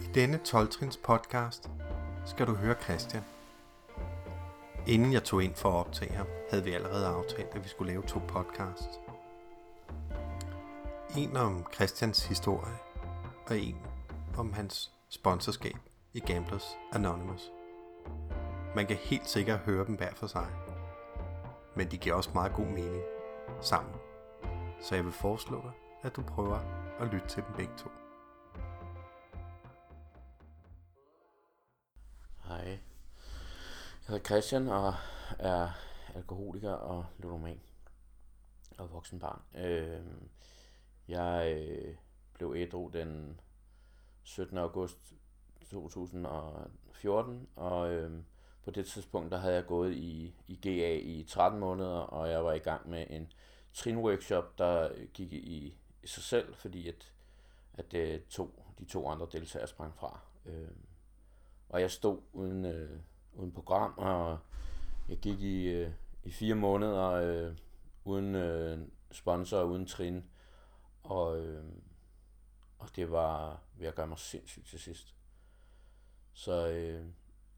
I denne 12-trins podcast skal du høre Christian. Inden jeg tog ind for at optage ham, havde vi allerede aftalt, at vi skulle lave to podcasts. En om Christians historie, og en om hans sponsorskab i Gamblers Anonymous. Man kan helt sikkert høre dem hver for sig, men de giver også meget god mening sammen. Så jeg vil foreslå dig, at du prøver at lytte til dem begge to. Hedder Christian og er alkoholiker og ludoman og voksenbarn. Øh, jeg øh, blev ædru den 17. august 2014, og øh, på det tidspunkt der havde jeg gået i, i GA i 13 måneder, og jeg var i gang med en trin-workshop, der gik i, i sig selv, fordi at, at øh, to, de to andre deltagere sprang fra. Øh, og jeg stod uden, øh, uden program, og jeg gik i, øh, i fire måneder øh, uden øh, sponsor og uden trin. Og, øh, og det var ved at gøre mig sindssygt til sidst. Så øh,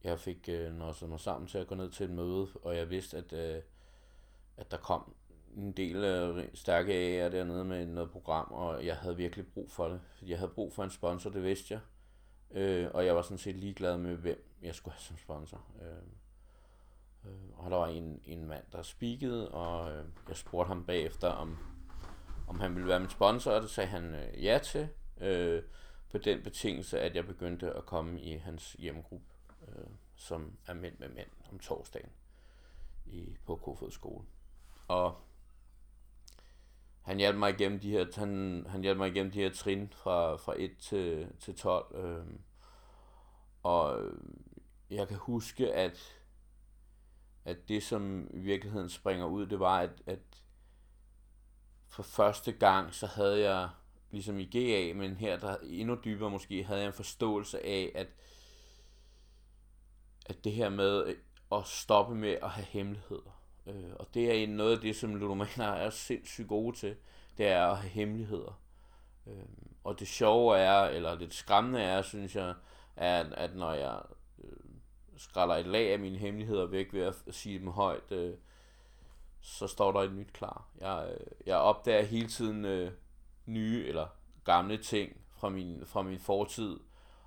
jeg fik øh, noget mig sammen til at gå ned til et møde, og jeg vidste, at, øh, at der kom en del øh, stærke A'er dernede med noget program, og jeg havde virkelig brug for det. Jeg havde brug for en sponsor, det vidste jeg. Øh, og jeg var sådan set ligeglad med, hvem jeg skulle have som sponsor. Øh, øh, og der var en, en mand, der spikede, og øh, jeg spurgte ham bagefter, om, om han ville være min sponsor, og det sagde han øh, ja til, øh, på den betingelse, at jeg begyndte at komme i hans hjemmegruppe, øh, som er mænd med mænd om torsdagen i, på Kofod skole. Og han hjalp mig igennem de her, han, han hjalp mig igennem de her trin fra, fra 1 til, til 12. Øh, og jeg kan huske, at, at det, som i virkeligheden springer ud, det var, at, at for første gang, så havde jeg, ligesom i GA, men her der endnu dybere måske, havde jeg en forståelse af, at, at det her med at stoppe med at have hemmeligheder, Øh, og det er noget af det, som ludomaner er sindssygt gode til, det er at have hemmeligheder. Øh, og det sjove er, eller det skræmmende er, synes jeg, er, at, at når jeg øh, skræller et lag af mine hemmeligheder væk ved at sige dem højt, øh, så står der et nyt klar. Jeg, øh, jeg opdager hele tiden øh, nye eller gamle ting fra min, fra min fortid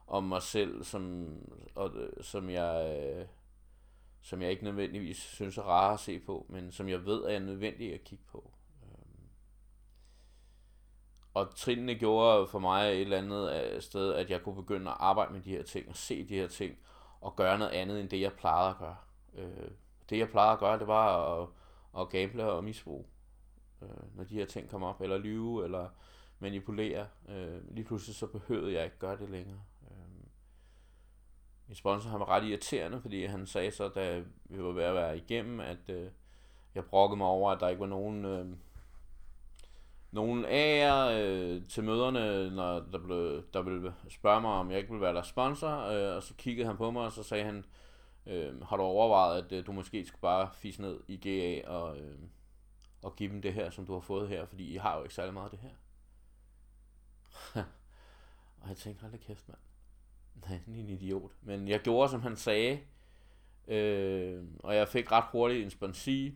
om mig selv, som, og, øh, som jeg... Øh, som jeg ikke nødvendigvis synes er rare at se på, men som jeg ved er nødvendige at kigge på. Øhm. Og trinene gjorde for mig et eller andet øh, sted, at jeg kunne begynde at arbejde med de her ting, og se de her ting, og gøre noget andet end det, jeg plejede at gøre. Øh, det, jeg plejede at gøre, det var at, at gamble og misbruge, øh, når de her ting kom op, eller lyve, eller manipulere. Lige pludselig så behøvede jeg ikke gøre det længere. Min sponsor han var ret irriterende, fordi han sagde så, da vi var ved at være igennem, at øh, jeg brokkede mig over, at der ikke var nogen, øh, nogen af jer øh, til møderne, når der, blev, der ville spørge mig, om jeg ikke ville være der sponsor. Øh, og så kiggede han på mig, og så sagde han, øh, har du overvejet, at øh, du måske skulle bare fisse ned i GA og, øh, og give dem det her, som du har fået her, fordi I har jo ikke særlig meget af det her. og jeg tænkte, hold da kæft, mand. Nej, en idiot. Men jeg gjorde, som han sagde. Øh, og jeg fik ret hurtigt en sponsi,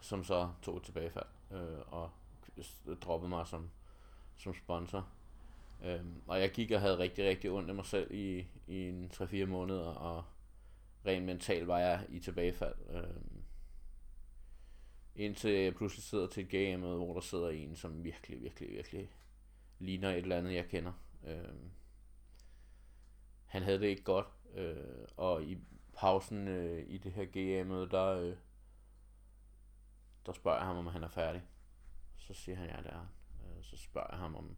som så tog et tilbagefald. Øh, og droppede mig som, som sponsor. Øh, og jeg gik og havde rigtig, rigtig ondt af mig selv i, i en 3-4 måneder, og rent mentalt var jeg i tilbagefald. Øh, indtil jeg pludselig sidder til et game, hvor der sidder en, som virkelig, virkelig, virkelig ligner et eller andet, jeg kender. Øh, han havde det ikke godt. Øh, og i pausen øh, i det her GM-møde, der, øh, der spørger jeg ham, om han er færdig. Så siger han, ja, det er. Øh, så spørger jeg ham, om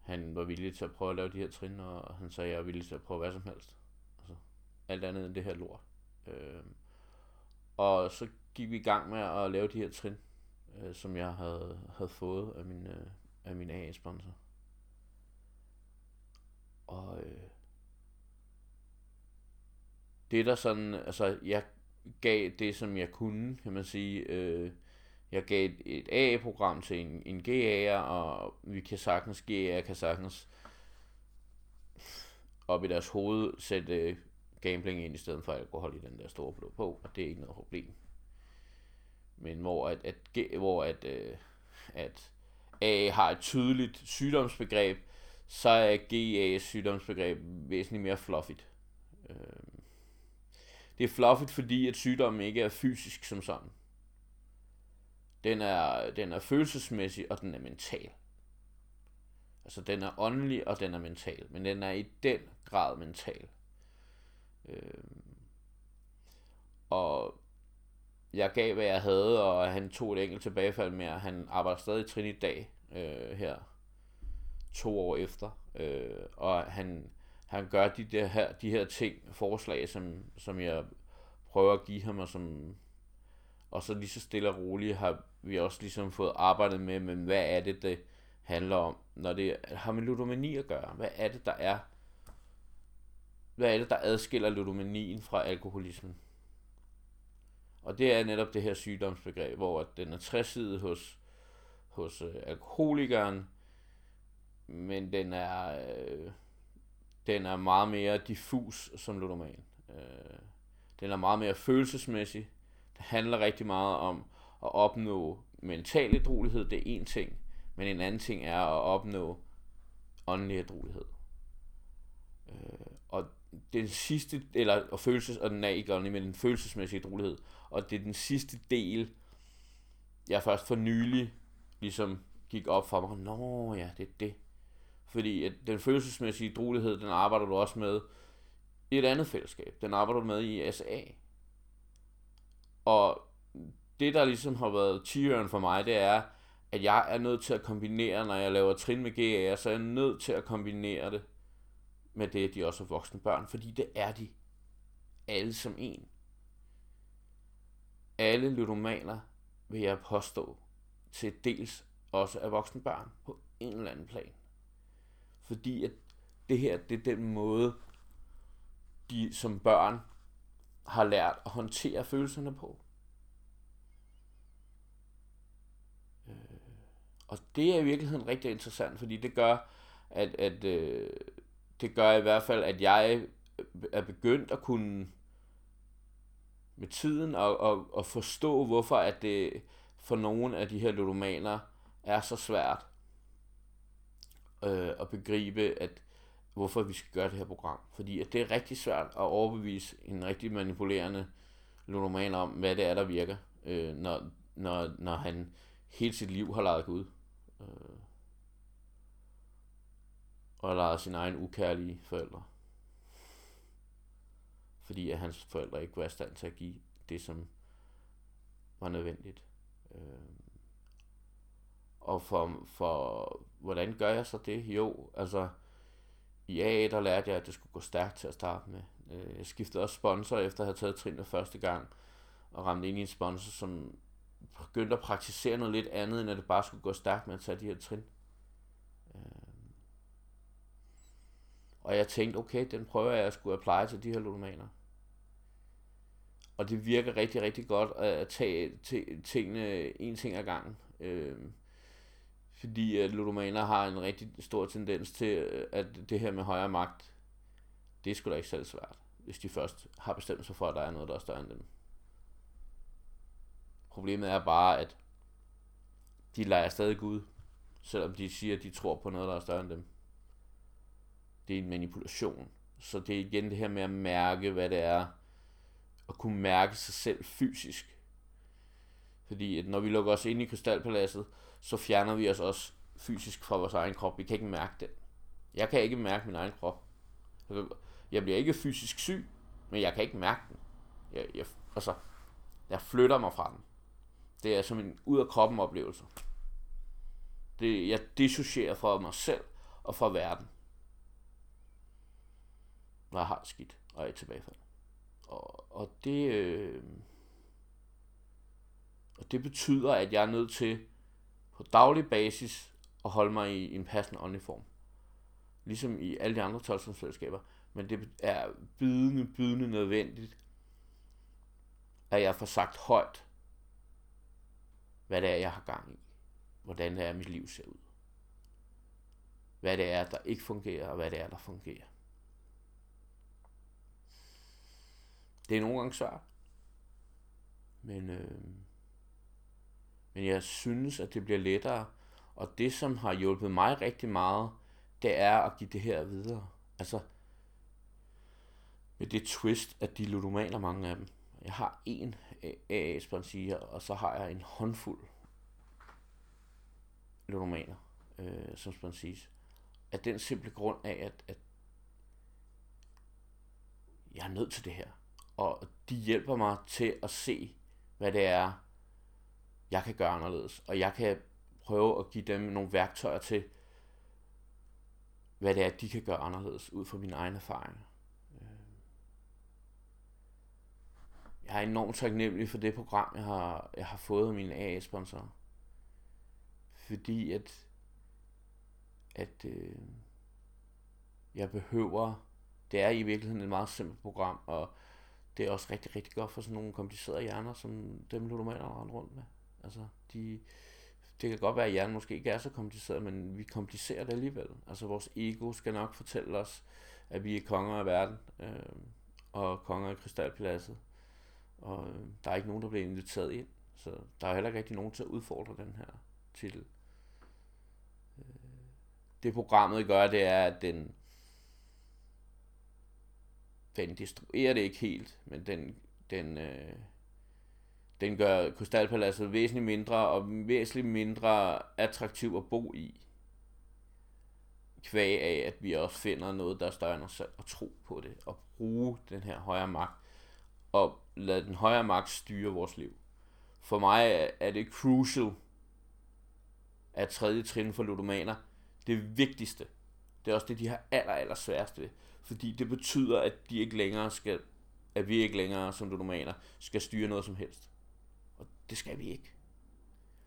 han var villig til at prøve at lave de her trin, og han sagde, at jeg er villig til at prøve hvad som helst. Altså, alt andet end det her lort. Øh, og så gik vi i gang med at lave de her trin, øh, som jeg havde, havde fået af min, øh, af min AA-sponsor. Og øh, det der sådan, altså jeg gav det, som jeg kunne, kan man sige. Øh, jeg gav et, et A-program til en, en GA'er, og vi kan sagtens, GA'er kan sagtens op i deres hoved sætte øh, gambling ind i stedet for alkohol i den der store blå på, og det er ikke noget problem. Men hvor at, at, hvor at, øh, at A har et tydeligt sygdomsbegreb, så er GA's sygdomsbegreb væsentligt mere fluffigt. Øh, det er fluffigt, fordi at sygdommen ikke er fysisk som sådan. Den er, den er følelsesmæssig, og den er mental. Altså, den er åndelig, og den er mental. Men den er i den grad mental. Øh, og jeg gav, hvad jeg havde, og han tog et enkelt tilbagefald mere. Han arbejder stadig i Trin i dag, øh, her to år efter. Øh, og han, han gør de, der her, de her ting, forslag, som, som jeg prøver at give ham, og som og så lige så stille og roligt har vi også ligesom fået arbejdet med, men hvad er det, det handler om, når det har med ludomani at gøre? Hvad er det, der er? Hvad er det, der adskiller ludomanien fra alkoholismen? Og det er netop det her sygdomsbegreb, hvor den er træsidet hos, hos øh, alkoholikeren, men den er, øh, den er meget mere diffus som ludoman. Øh, den er meget mere følelsesmæssig. Det handler rigtig meget om at opnå mental ædruelighed, det er en ting, men en anden ting er at opnå åndelig ædruelighed. Øh, og den sidste, eller og følelses, og den er ikke åndelig, men den følelsesmæssige ædruelighed. Og det er den sidste del, jeg først for nylig ligesom gik op for mig. Nå ja, det er det. Fordi at den følelsesmæssige ædruelighed, den arbejder du også med i et andet fællesskab. Den arbejder du med i SA. Og det, der ligesom har været tigeren for mig, det er, at jeg er nødt til at kombinere, når jeg laver trin med GA, så er jeg nødt til at kombinere det med det, at de også er voksne børn, fordi det er de. Alle som en. Alle ludomaner, vil jeg påstå, til dels også er voksne børn på en eller anden plan. Fordi at det her, det er den måde, de som børn har lært at håndtere følelserne på. Øh, og det er i virkeligheden rigtig interessant, fordi det gør, at, at øh, det gør i hvert fald, at jeg øh, er begyndt at kunne med tiden og, og, og forstå, hvorfor at det for nogle af de her ludomaner er så svært øh, at begribe, at hvorfor vi skal gøre det her program. Fordi at det er rigtig svært at overbevise en rigtig manipulerende ludoman om, hvad det er, der virker, øh, når, når, når han hele sit liv har lejet Gud. Øh, og lejet sin egen ukærlige forældre. Fordi at hans forældre ikke var i stand til at give det, som var nødvendigt. Øh, og for, for, hvordan gør jeg så det? Jo, altså, i AA, der lærte jeg, at det skulle gå stærkt til at starte med. Øh, jeg skiftede også sponsor, efter at have taget trinene første gang, og ramte ind i en sponsor, som begyndte at praktisere noget lidt andet, end at det bare skulle gå stærkt med at tage de her trin. Øh. Og jeg tænkte, okay, den prøver jeg at skulle apply til de her ludomaner. Og det virker rigtig, rigtig godt at tage tingene en ting ad gangen. Øh, fordi at ludomaner har en rigtig stor tendens til, øh, at det her med højere magt, det er sgu da ikke selv svært, hvis de først har bestemt sig for, at der er noget, der er større end dem. Problemet er bare, at de leger stadig Gud, selvom de siger, at de tror på noget, der er større end dem. Det er en manipulation. Så det er igen det her med at mærke, hvad det er, at kunne mærke sig selv fysisk. Fordi at når vi lukker os ind i krystalpaladset, så fjerner vi os også fysisk fra vores egen krop. Vi kan ikke mærke den. Jeg kan ikke mærke min egen krop. Altså, jeg bliver ikke fysisk syg, men jeg kan ikke mærke den. Jeg, jeg, altså, jeg flytter mig fra den. Det er som en ud af kroppen oplevelse. Det, jeg dissocierer fra mig selv og fra verden. Når jeg har skidt og er i tilbagefald. Og, og det... Øh, og det betyder, at jeg er nødt til på daglig basis at holde mig i en passende åndelig form. Ligesom i alle de andre tolvsomsfællesskaber. Men det er bydende, bydende nødvendigt, at jeg får sagt højt, hvad det er, jeg har gang i. Hvordan det er, mit liv ser ud. Hvad det er, der ikke fungerer, og hvad det er, der fungerer. Det er nogle gange svært. Men, øh, men jeg synes, at det bliver lettere. Og det, som har hjulpet mig rigtig meget, det er at give det her videre. Altså, med det twist, at de ludomaner, mange af dem. Jeg har en AA-sponsier, og så har jeg en håndfuld ludomaner øh, som sponsis. Af den simple grund af, at, at jeg er nødt til det her. Og de hjælper mig til at se, hvad det er, jeg kan gøre anderledes. Og jeg kan prøve at give dem nogle værktøjer til, hvad det er, de kan gøre anderledes, ud fra min egen erfaring. Øh. Jeg er enormt taknemmelig for det program, jeg har, jeg har fået af mine AA-sponsorer. Fordi at, at øh, jeg behøver, det er i virkeligheden et meget simpelt program, og det er også rigtig, rigtig godt for sådan nogle komplicerede hjerner, som dem ludomaner render rundt med. Altså, de, det kan godt være, at hjernen måske ikke er så kompliceret, men vi komplicerer det alligevel. Altså, vores ego skal nok fortælle os, at vi er konger af verden, øh, og konger af krystalpaladset. Og øh, der er ikke nogen, der bliver inviteret ind, så der er heller ikke rigtig nogen til at udfordre den her titel. Øh, det programmet gør, det er, at den, den destruerer det ikke helt, men den, den, øh, den gør Krystalpaladset væsentligt mindre og væsentligt mindre attraktiv at bo i. Kvæg af, at vi også finder noget, der er større end os selv, og tro på det, og bruge den her højere magt, og lade den højere magt styre vores liv. For mig er det crucial, at tredje trin for ludomaner, det vigtigste. Det er også det, de har aller, aller sværest ved. Fordi det betyder, at de ikke længere skal, at vi ikke længere som ludomaner skal styre noget som helst. Det skal vi ikke.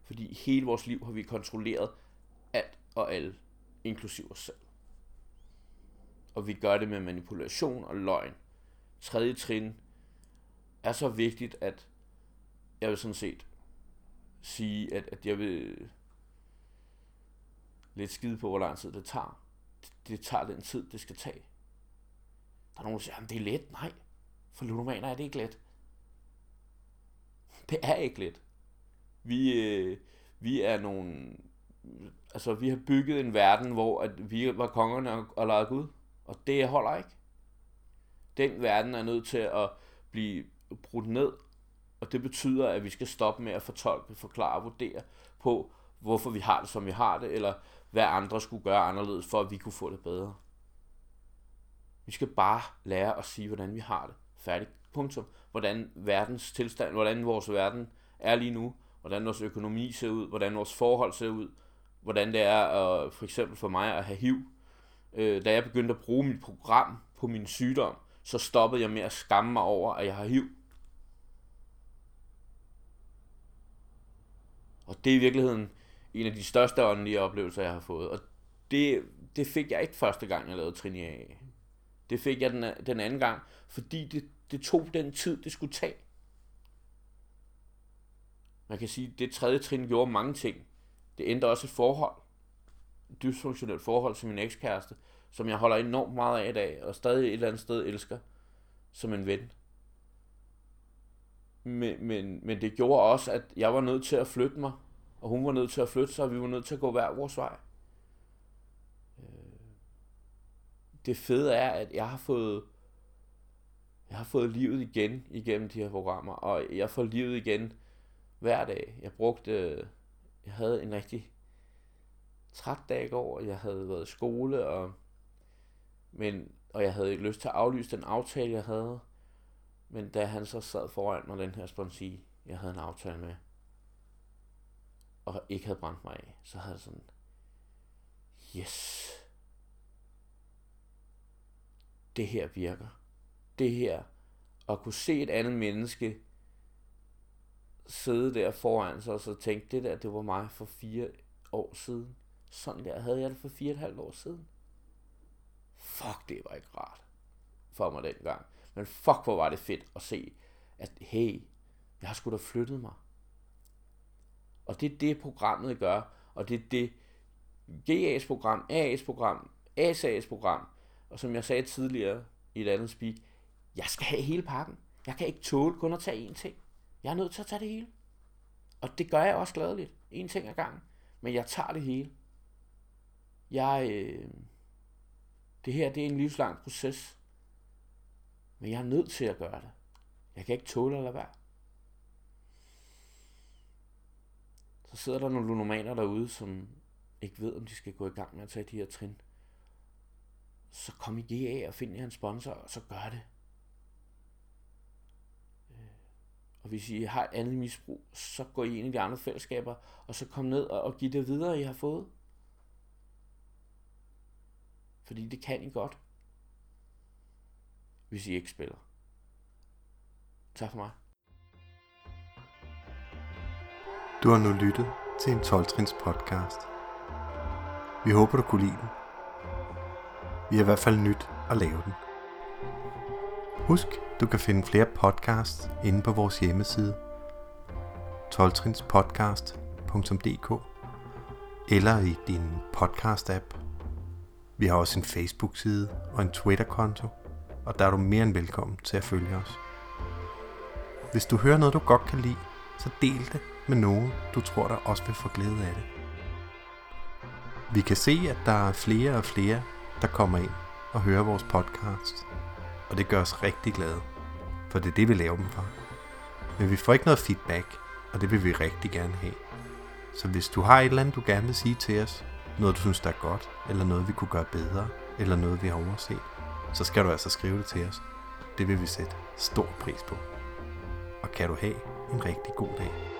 Fordi hele vores liv har vi kontrolleret alt og alle, inklusiv os selv. Og vi gør det med manipulation og løgn. Tredje trin er så vigtigt, at jeg vil sådan set sige, at, at jeg vil lidt skide på, hvor lang tid det tager. Det, det tager den tid, det skal tage. Der er nogen, der siger, at det er let. Nej, for ludomaner er det ikke let. Det er ikke let. Vi, øh, vi er nogle... Altså, vi har bygget en verden, hvor at vi var kongerne og legede Gud. Og det holder ikke. Den verden er nødt til at blive brudt ned, og det betyder, at vi skal stoppe med at fortolke, forklare og vurdere på, hvorfor vi har det, som vi har det, eller hvad andre skulle gøre anderledes, for at vi kunne få det bedre. Vi skal bare lære at sige, hvordan vi har det. Færdigt. Punktum. Hvordan verdens tilstand, hvordan vores verden er lige nu, hvordan vores økonomi ser ud, hvordan vores forhold ser ud, hvordan det er at, for eksempel for mig at have HIV. Øh, da jeg begyndte at bruge mit program på min sygdom, så stoppede jeg med at skamme mig over, at jeg har HIV. Og det er i virkeligheden en af de største åndelige oplevelser, jeg har fået. Og det, det fik jeg ikke første gang, jeg lavede Trini A. Det fik jeg den, den anden gang, fordi det, det tog den tid, det skulle tage. Man kan sige, at det tredje trin gjorde mange ting. Det ændrede også et forhold. Et dysfunktionelt forhold til min ekskæreste, som jeg holder enormt meget af i dag, og stadig et eller andet sted elsker som en ven. Men, men, men det gjorde også, at jeg var nødt til at flytte mig, og hun var nødt til at flytte sig, og vi var nødt til at gå hver vores vej. Øh, det fede er, at jeg har fået jeg har fået livet igen igennem de her programmer, og jeg får livet igen hver dag. Jeg brugte, jeg havde en rigtig træt dag i går, jeg havde været i skole, og, men, og jeg havde ikke lyst til at aflyse den aftale, jeg havde. Men da han så sad foran mig, den her sponsi, jeg havde en aftale med, og ikke havde brændt mig af, så havde jeg sådan, yes, det her virker. Det her, at kunne se et andet menneske sidde der foran sig, og så tænke, det der, det var mig for fire år siden. Sådan der havde jeg det for fire og et halvt år siden. Fuck, det var ikke rart for mig dengang. Men fuck, hvor var det fedt at se, at hey, jeg har sgu da flyttet mig. Og det er det, programmet gør, og det er det GA's program, AA's program, ASA's program, og som jeg sagde tidligere i et andet speak, jeg skal have hele pakken. Jeg kan ikke tåle kun at tage én ting. Jeg er nødt til at tage det hele. Og det gør jeg også gladeligt. En ting ad gangen. Men jeg tager det hele. Jeg, øh, det her det er en livslang proces. Men jeg er nødt til at gøre det. Jeg kan ikke tåle at lade være. Så sidder der nogle lunomaner derude, som ikke ved, om de skal gå i gang med at tage de her trin. Så kom i af og find jer en sponsor, og så gør det. Og hvis I har et andet misbrug, så gå i en af de andre fællesskaber, og så kom ned og, og giv det videre, I har fået. Fordi det kan I godt, hvis I ikke spiller. Tak for mig. Du har nu lyttet til en 12-trins podcast. Vi håber, du kunne lide den. Vi har i hvert fald nyt at lave den. Husk, du kan finde flere podcasts inde på vores hjemmeside 12trinspodcast.dk eller i din podcast-app. Vi har også en Facebook-side og en Twitter-konto, og der er du mere end velkommen til at følge os. Hvis du hører noget, du godt kan lide, så del det med nogen, du tror, der også vil få glæde af det. Vi kan se, at der er flere og flere, der kommer ind og hører vores podcast. Og det gør os rigtig glade, for det er det, vi laver dem for. Men vi får ikke noget feedback, og det vil vi rigtig gerne have. Så hvis du har et eller andet, du gerne vil sige til os, noget du synes, der er godt, eller noget vi kunne gøre bedre, eller noget vi har overset, så skal du altså skrive det til os. Det vil vi sætte stor pris på. Og kan du have en rigtig god dag.